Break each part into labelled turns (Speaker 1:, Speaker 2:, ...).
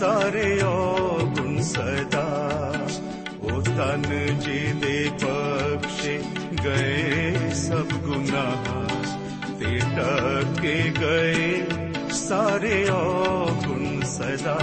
Speaker 1: ਸਾਰੇ ਔਗੁਣ ਸਦਾ। ਉਹ ਤਨ ਜੀ ਦੇ ਬਖਸ਼ੇ ਗਏ ਸਭ ਗੁਨਾਹ। ਤੇ ਢਕੇ ਗਏ ਸਾਰੇ ਔਗੁਣ ਸਦਾ।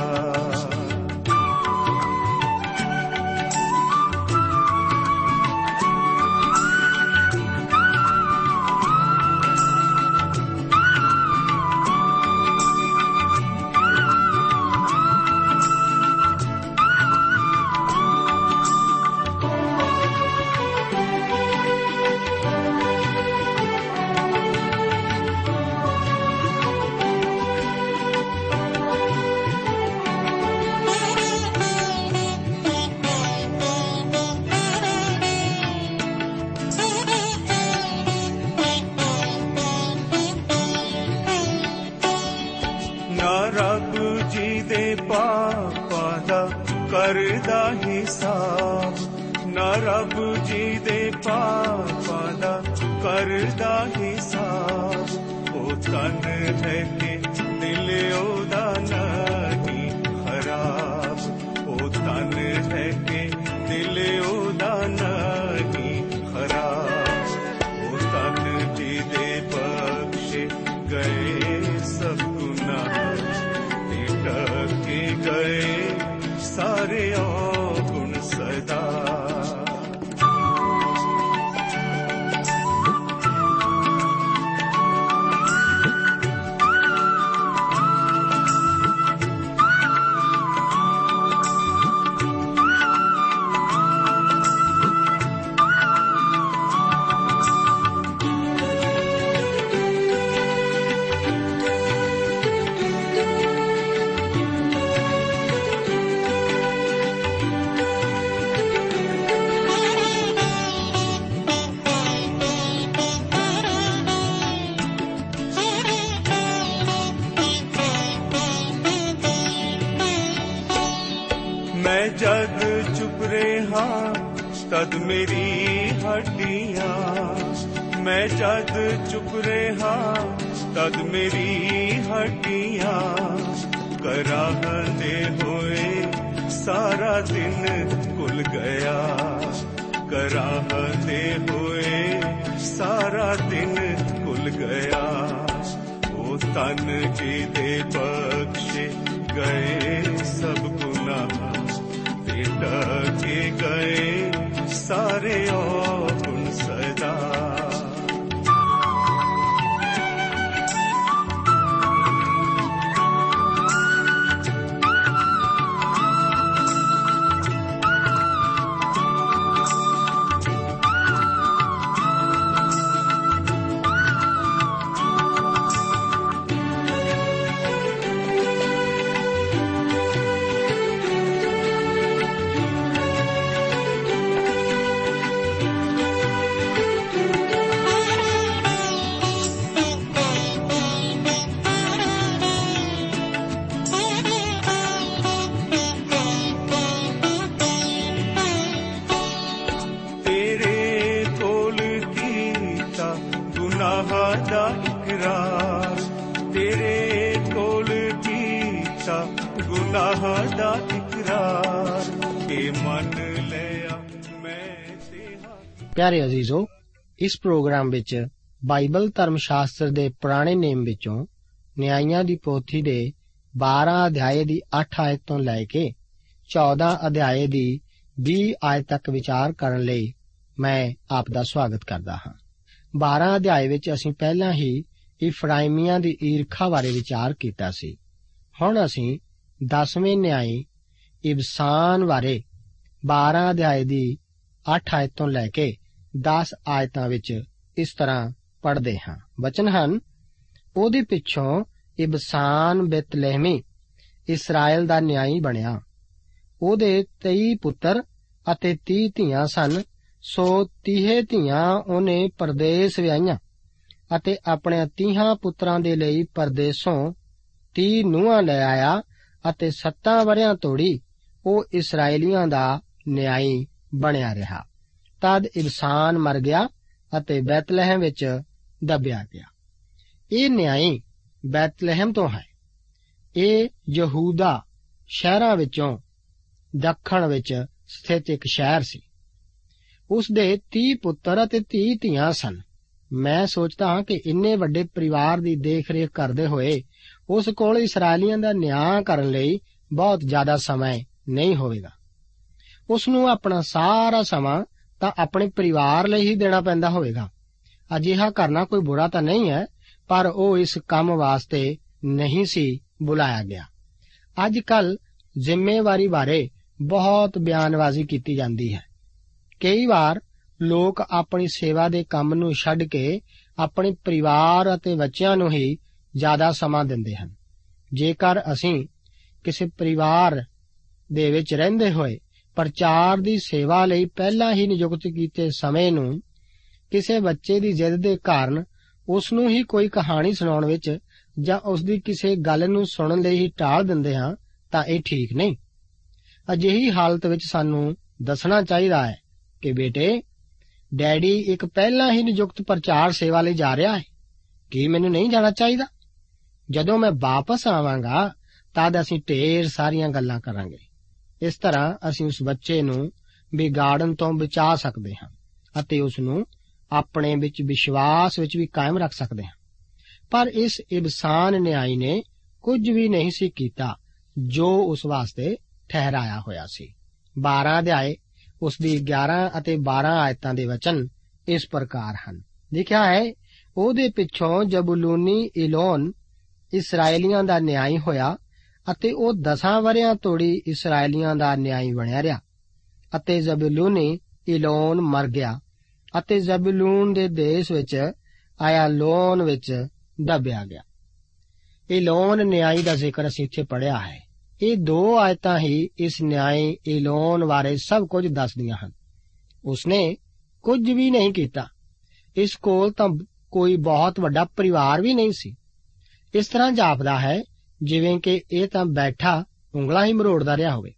Speaker 1: ਜੀ ਦੇ ਪਾਪਾਂ ਦਾ ਕਰਦਾ ਹਿਸਾਬ ਨਾ ਰੱਬ ਜੀ ਦੇ ਪਾਪਾਂ ਦਾ ਕਰਦਾ ਹਿਸਾਬ ਤਦ ਮੇਰੀ ਹੱਡੀਆਂ, ਮੈਂ ਜਦ ਚੁੱਪ ਰਿਹਾ, ਤਦ ਮੇਰੀ ਹੱਡੀਆਂ ਕਰਾਹਦੇ ਹੋਏ ਸਾਰਾ ਦਿਨ ਭੁੱਲ ਗਿਆ। ਕਰਾਹਦੇ ਹੋਏ ਸਾਰਾ ਦਿਨ ਭੁੱਲ ਗਿਆ। ਉਹ ਤਨ ਜੀ ਦੇ ਬਖਸ਼ੇ ਗਏ ਸਭ ਗੁਨਾਹ, ਤੇ ਢਕੇ ਗਏ ਸਾਰੇ ਔਗੁਣ ਬਖਸ਼ਾ ਗੁਨਾਹ ਦਾ ਇਕਰਾਰ।
Speaker 2: ਇਹ ਮੰਨ ਲਿਆ ਮੈਂ ਤੇਹਾ ਪਿਆਰੇ ਅਜ਼ੀਜ਼ੋ, ਇਸ ਪ੍ਰੋਗਰਾਮ ਵਿੱਚ ਬਾਈਬਲ ਧਰਮ ਸ਼ਾਸਤਰ ਦੇ ਪੁਰਾਣੇ ਨੇਮ ਵਿੱਚੋਂ ਨਿਆਂਇਆਂ ਦੀ ਪੋਥੀ ਦੇ 12 ਅਧਿਆਏ ਦੀ 8 ਆਇਤ ਤੋਂ ਲੈ ਕੇ 14 ਅਧਿਆਏ ਦੀ 20 ਆਇਤ ਤੱਕ ਵਿਚਾਰ ਕਰਨ ਲਈ ਮੈਂ ਆਪ ਦਾ ਸਵਾਗਤ ਕਰਦਾ ਹਾਂ। 12 ਅਧਿਆਏ ਵਿੱਚ ਅਸੀਂ ਪਹਿਲਾਂ ਹੀ ਇਫਰਾਇਮੀਆਂ ਦੀ ਈਰਖਾ ਬਾਰੇ ਵਿਚਾਰ ਕੀਤਾ ਸੀ। ਹੁਣ ਅਸੀਂ 10ਵੇਂ ਨਿਆਈ ਇਬਸਾਨ ਬਾਰੇ 12 ਅਧਿਆਏ ਦੀ 8 ਆਇਤ ਤੋਂ ਲੈ ਕੇ 10 ਆਇਤਾਂ ਵਿੱਚ ਇਸ ਤਰ੍ਹਾਂ ਪੜ੍ਹਦੇ ਹਾਂ। ਵਚਨ ਹਨ, ਉਹਦੇ ਪਿੱਛੋਂ ਇਬਸਾਨ ਬੇਤਲਹਿਮੀ ਇਸਰਾਇਲ ਦਾ ਨਿਆਈ ਬਣਿਆ। ਉਹਦੇ 23 ਪੁੱਤਰ ਅਤੇ 30 ਧੀਆਂ ਸਨ, ਸੋ 30 ਧੀਆਂ ਉਹਨੇ ਪਰਦੇਸ ਵਿਆਹੀਆਂ ਅਤੇ ਆਪਣੇ 30 ਪੁੱਤਰਾਂ ਦੇ ਲਈ ਪਰਦੇਸੋਂ 30 ਨੂਹਾਂ ਲੈ ਆਇਆ ਅਤੇ 7 ਵਰਿਆਂ ਤੋੜੀ ਉਹ ਇਸرائیਲੀਆਂ ਦਾ ਨਿਆਈ ਬਣਿਆ ਰਿਹਾ। ਤਦ ਇਨਸਾਨ ਮਰ ਗਿਆ ਅਤੇ ਬੈਤਲਹਿਮ ਵਿੱਚ ਦਬਿਆ ਗਿਆ। ਇਹ ਨਿਆਈ ਬੈਤਲਹਿਮ ਤੋਂ ਹੈ। ਇਹ ਯਹੂਦਾ ਸ਼ਹਿਰਾਂ ਵਿੱਚੋਂ ਦੱਖਣ ਵਿੱਚ ਸਥਿਤ ਇੱਕ ਸ਼ਹਿਰ ਸੀ। ਉਸ ਦੇ 30 ਪੁੱਤਰ ਅਤੇ 30 ਧੀਆਂ ਸਨ। ਮੈਂ ਸੋਚਦਾ ਹਾਂ ਕਿ ਇੰਨੇ ਵੱਡੇ ਪਰਿਵਾਰ ਦੀ ਦੇਖਰੇਖ ਕਰਦੇ ਹੋਏ ਉਸ ਕੋਲ ਇਸرائیਲੀਆਂ ਦਾ ਨਿਆਂ ਕਰਨ ਲਈ ਬਹੁਤ ਜ਼ਿਆਦਾ ਸਮਾਂ ਨਹੀਂ ਹੋਵੇਗਾ। ਉਸ ਨੂੰ ਆਪਣਾ ਸਾਰਾ ਸਮਾਂ ਤਾਂ ਆਪਣੇ ਪਰਿਵਾਰ ਲਈ ਹੀ ਦੇਣਾ ਪੈਂਦਾ ਹੋਵੇਗਾ। ਅਜਿਹਾ ਕਰਨਾ ਕੋਈ ਬੁਰਾ ਤਾਂ ਨਹੀਂ ਹੈ, ਪਰ ਉਹ ਇਸ ਕੰਮ ਵਾਸਤੇ ਨਹੀਂ ਸੀ ਬੁਲਾਇਆ ਗਿਆ। ਅੱਜ ਕੱਲ ਜ਼ਿੰਮੇਵਾਰੀ ਬਾਰੇ ਬਹੁਤ ਬਿਆਨਬਾਜ਼ੀ ਕੀਤੀ ਜਾਂਦੀ ਹੈ। ਕਈ ਵਾਰ ਲੋਕ ਆਪਣੀ ਸੇਵਾ ਦੇ ਕੰਮ ਨੂੰ ਛੱਡ ਕੇ ਆਪਣੇ ਪਰਿਵਾਰ ਅਤੇ ਬੱਚਿਆਂ ਨੂੰ ਹੀ ਜ਼ਿਆਦਾ ਸਮਾਂ ਦਿੰਦੇ ਹਨ। ਜੇਕਰ ਅਸੀਂ ਕਿਸੇ ਪਰਿਵਾਰ ਦੇ ਵਿੱਚ ਰਹਿੰਦੇ ਹੋਏ ਪ੍ਰਚਾਰ ਦੀ ਸੇਵਾ ਲਈ ਪਹਿਲਾਂ ਹੀ ਨਿਯੁਕਤ ਕੀਤੇ ਸਮੇਂ ਨੂੰ ਕਿਸੇ ਬੱਚੇ ਦੀ ਜਿੱਦ ਦੇ ਕਾਰਨ ਉਸ ਨੂੰ ਹੀ ਕੋਈ ਕਹਾਣੀ ਸੁਣਾਉਣ ਵਿੱਚ ਜਾਂ ਉਸ ਦੀ ਕਿਸੇ ਗੱਲ ਨੂੰ ਸੁਣਨ ਲਈ ਹੀ ਟਾਲ ਦਿੰਦੇ ਹਾਂ, ਤਾਂ ਇਹ ਠੀਕ ਨਹੀਂ। ਅਜਿਹੀ ਹਾਲਤ ਵਿੱਚ ਸਾਨੂੰ ਦੱਸਣਾ ਚਾਹੀਦਾ ਹੈ ਕਿ ਬੇਟੇ, ਡੈਡੀ ਇੱਕ ਪਹਿਲਾਂ ਹੀ ਨਿਯੁਕਤ ਪ੍ਰਚਾਰ ਸੇਵਾ ਲਈ ਜਾ ਰਿਹਾ ਹੈ। ਕੀ ਮੈਨੂੰ ਨਹੀਂ ਜਾਣਾ ਚਾਹੀਦਾ? ਜਦੋਂ ਮੈਂ ਵਾਪਸ ਆਵਾਂਗਾ, ਤਦ ਅਸੀਂ ਢੇਰ ਸਾਰੀਆਂ ਗੱਲਾਂ ਕਰਾਂਗੇ। ਇਸ ਤਰ੍ਹਾਂ ਅਸੀਂ ਉਸ ਬੱਚੇ ਨੂੰ ਵਿਗਾੜਨ ਤੋਂ ਬਚਾ ਸਕਦੇ ਹਾਂ ਅਤੇ ਉਸ ਨੂੰ ਆਪਣੇ ਵਿੱਚ ਵਿਸ਼ਵਾਸ ਵਿੱਚ ਵੀ ਕਾਇਮ ਰੱਖ ਸਕਦੇ ਹਾਂ। ਪਰ ਇਸ ਇਬਸਾਨ ਨਿਆਈ ਨੇ ਕੁਝ ਵੀ ਨਹੀਂ ਸੀ ਕੀਤਾ ਜੋ ਉਸ ਵਾਸਤੇ ਠਹਿਰਾਇਆ ਹੋਇਆ ਸੀ। 12 ਅਧਿਆਏ, ਉਸ ਦੀ 11 ਅਤੇ 12 ਆਇਤਾਂ ਦੇ ਵਚਨ ਇਸ ਪ੍ਰਕਾਰ ਹਨ। ਲਿਖਿਆ ਹੈ, ਉਹਦੇ ਪਿੱਛੋਂ ਜਬੂਲੂਨੀ ਇਲੋਨ ਇਸਰਾਏਲੀਆਂ ਦਾ ਨਿਆਂ ਹੋਇਆ ਅਤੇ ਉਹ ਦਸਾਂ ਵਰਿਆਂ ਤੋੜੀ ਇਸਰਾਏਲੀਆਂ ਦਾ ਨਿਆਂ ਬਣਿਆ ਰਿਹਾ। ਅਤੇ ਜ਼ਬੂਲੂਨੀ ਇਲੋਨ ਮਰ ਗਿਆ ਅਤੇ ਜ਼ਬੂਲੂਨ ਦੇ ਦੇਸ਼ ਵਿੱਚ ਆਇਆ ਲੋਨ ਵਿੱਚ ਦਬਿਆ ਗਿਆ। ਇਲੋਨ ਨਿਆਂ ਦਾ ਜ਼ਿਕਰ ਅਸੀਂ ਇੱਥੇ ਪੜਿਆ ਹੈ। ਇਹ ਦੋ ਆਇਤਾਂ ਹੀ ਇਸ ਨਿਆਂ ਇਲੋਨ ਬਾਰੇ ਸਭ ਕੁਝ ਦੱਸਦੀਆਂ ਹਨ। ਉਸਨੇ ਕੁਝ ਵੀ ਨਹੀਂ ਕੀਤਾ। ਇਸ ਕੋਲ ਤਾਂ ਕੋਈ ਬਹੁਤ ਵੱਡਾ ਪਰਿਵਾਰ ਵੀ ਨਹੀਂ ਸੀ। ਇਸ ਤਰ੍ਹਾਂ ਜਾਪਦਾ ਹੈ, ਜਿਵੇਂ ਕਿ ਇਹ ਤਾਂ ਬੈਠਾ ਉਂਗਲਾਂ ਹੀ ਮਰੋੜਦਾ ਰਿਹਾ ਹੋਵੇ।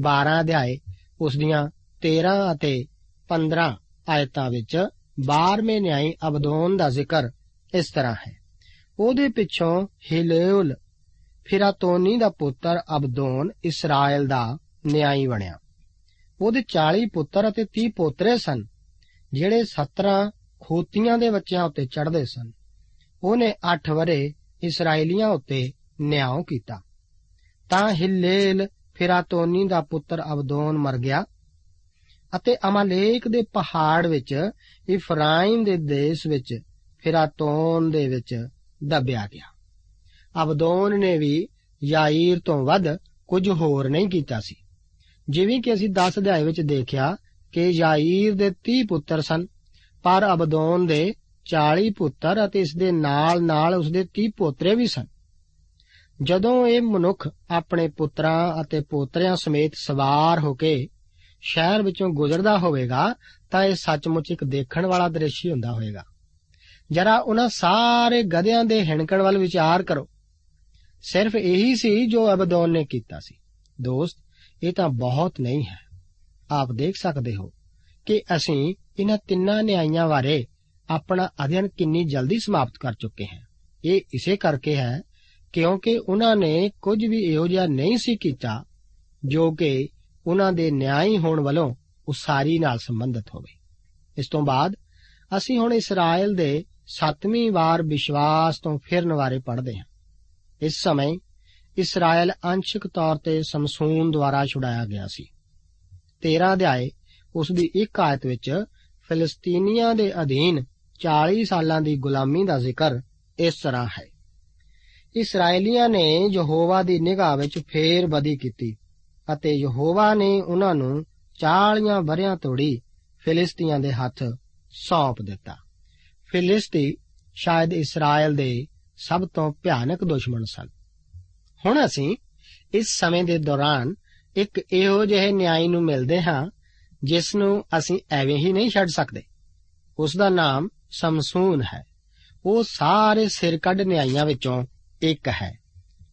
Speaker 2: 12 ਅਧਿਆਏ, ਉਸ ਦੀਆਂ 13 ਅਤੇ 15 ਆਇਤਾਂ ਵਿੱਚ 12ਵੇਂ ਨਿਆਈ ਅਬਦੋਨ ਦਾ ਜ਼ਿਕਰ ਇਸ ਤਰ੍ਹਾਂ ਹੈ। ਉਹਦੇ ਪਿੱਛੋਂ ਹਿਲੇਉਲ ਫਿਰਾਤੋਨੀ ਦਾ ਪੁੱਤਰ ਅਬਦੋਨ ਇਸਰਾਇਲ ਦਾ ਨਿਆਈ ਬਣਿਆ। ਉਹਦੇ 40 ਪੁੱਤਰ ਅਤੇ 30 ਪੋਤਰੇ ਸਨ, ਜਿਹੜੇ 17 ਖੋਤੀਆਂ ਦੇ ਬੱਚਿਆਂ ਉੱਤੇ ਚੜ੍ਹਦੇ ਸਨ। ਉਹਨੇ 8 ਵਰੇ ਇਸرائیਲੀਆਂ ਉੱਤੇ ਨਿਆਂ ਕੀਤਾ। ਤਾਂ ਹਿਲੇਲ ਫਿਰਾਤੋਨੀ ਦਾ ਪੁੱਤਰ ਅਬਦੋਨ ਮਰ ਗਿਆ ਅਤੇ ਅਮਾਲੇਕ ਦੇ ਪਹਾੜ ਵਿੱਚ ਇਫਰਾਇਮ ਦੇ ਦੇਸ਼ ਵਿੱਚ, ਫਿਰਾਤੋਨ ਦੇ ਵਿੱਚ ਦਬਿਆ ਗਿਆ। ਅਬਦੋਨ ਨੇ ਵੀ ਯਾਇਰ ਤੋਂ ਵੱਧ ਕੁਝ ਹੋਰ ਨਹੀਂ ਕੀਤਾ ਸੀ। ਜਿਵੇਂ ਕਿ ਅਸੀਂ 10 ਅਧਿਆਏ ਵਿੱਚ ਦੇਖਿਆ ਕਿ ਯਾਇਰ ਦੇ 30 ਪੁੱਤਰ ਸਨ, ਪਰ ਅਬਦੋਨ ਦੇ 40 ਪੁੱਤਰ ਅਤੇ ਇਸ ਦੇ ਨਾਲ-ਨਾਲ ਉਸ ਦੇ 30 ਪੋਤਰੇ ਵੀ ਸਨ। ਜਦੋਂ ਇਹ ਮਨੁੱਖ ਆਪਣੇ ਪੁੱਤਰਾਂ ਅਤੇ ਪੋਤਰਿਆਂ ਸਮੇਤ ਸਵਾਰ ਹੋ ਕੇ ਸ਼ਹਿਰ ਵਿੱਚੋਂ ਗੁਜ਼ਰਦਾ ਹੋਵੇਗਾ, ਤਾਂ ਇਹ ਸੱਚਮੁੱਚ ਇੱਕ ਦੇਖਣ ਵਾਲਾ ਦ੍ਰਿਸ਼ ਹੀ ਹੁੰਦਾ ਹੋਵੇਗਾ। ਜਰਾ ਉਹਨਾਂ ਸਾਰੇ ਗਧਿਆਂ ਦੇ ਹਿਣਕਣ ਵੱਲ ਵਿਚਾਰ ਕਰੋ। ਸਿਰਫ ਇਹੀ ਸੀ ਜੋ ਅਬਦੋਨ ਨੇ ਕੀਤਾ ਸੀ। ਦੋਸਤ, ਇਹ ਤਾਂ ਬਹੁਤ ਨਹੀਂ ਹੈ। ਆਪ ਦੇਖ ਸਕਦੇ ਹੋ ਕਿ ਅਸੀਂ ਇਹਨਾਂ ਤਿੰਨਾਂ ਨਿਆਂਇਆਂ ਬਾਰੇ ਆਪਣਾ ਅਧਿਐਨ ਕਿੰਨੀ ਜਲਦੀ ਸਮਾਪਤ ਕਰ ਚੁੱਕੇ ਹਾਂ। ਇਹ ਇਸੇ ਕਰਕੇ ਹੈ ਕਿਉਂਕਿ ਉਹਨਾਂ ਨੇ ਕੁਝ ਵੀ ਇਹੋ ਜਿਹਾ ਨਹੀਂ ਸੀ ਕੀਤਾ ਜੋ ਕਿ ਉਹਨਾਂ ਦੇ ਨਿਆਂਈ ਹੋਣ ਵੱਲੋਂ ਉਸਾਰੀ ਨਾਲ ਸੰਬੰਧਿਤ ਹੋਵੇ। ਇਸ ਤੋਂ ਬਾਅਦ ਅਸੀਂ ਹੁਣ ਇਸਰਾਇਲ ਦੇ ਸੱਤਵੀਂ ਵਾਰ ਵਿਸ਼ਵਾਸ ਤੋਂ ਫਿਰਨ ਬਾਰੇ ਪੜ੍ਹਦੇ ਹਾਂ। ਇਸ ਸਮੇਂ ਇਸਰਾਇਲ ਅੰਸ਼ਿਕ ਤੌਰ ਤੇ ਸਮਸੂਨ ਦੁਆਰਾ ਛੁਡਾਇਆ ਗਿਆ ਸੀ। 13 ਅਧਿਆਏ ਉਸ ਦੀ ਇੱਕ ਆਇਤ ਵਿੱਚ ਫਿਲਿਸਤੀਨੀਆਂ ਦੇ ਅਧੀਨ 40 ਸਾਲਾਂ ਦੀ ਗੁਲਾਮੀ ਦਾ ਜ਼ਿਕਰ ਇਸ ਤਰ੍ਹਾਂ ਹੈ। ਇਸرائیਲੀਆਂ ਨੇ ਯਹੋਵਾ ਦੀ ਨਿਗਾਹ ਵਿੱਚ ਫੇਰ ਬਦੀ ਕੀਤੀ ਅਤੇ ਯਹੋਵਾ ਨੇ ਉਹਨਾਂ ਨੂੰ 40 ਵਰਿਆਂ ਤੋੜੀ ਫਿਲਿਸਤੀਆਂ ਦੇ ਹੱਥ ਸੌਂਪ ਦਿੱਤਾ। ਫਿਲਿਸਤੀ ਸ਼ਾਇਦ ਇਸਰਾਇਲ ਦੇ ਸਭ ਤੋਂ ਭਿਆਨਕ ਦੁਸ਼ਮਣ ਸਨ। ਹੁਣ ਅਸੀਂ ਇਸ ਸਮੇਂ ਦੇ ਦੌਰਾਨ ਇੱਕ ਇਹੋ ਜਿਹੇ ਨਿਆਈ ਨੂੰ ਮਿਲਦੇ ਹਾਂ ਜਿਸ ਨੂੰ ਅਸੀਂ ਐਵੇਂ ਹੀ ਨਹੀਂ ਛੱਡ ਸਕਦੇ। ਉਸ ਦਾ ਨਾਮ ਸਮਸੂਨ ਹੈ। ਉਹ ਸਾਰੇ ਸਿਰ ਕੱਢ ਨਿਆਂਇਆਂ ਵਿੱਚੋਂ ਇੱਕ ਹੈ।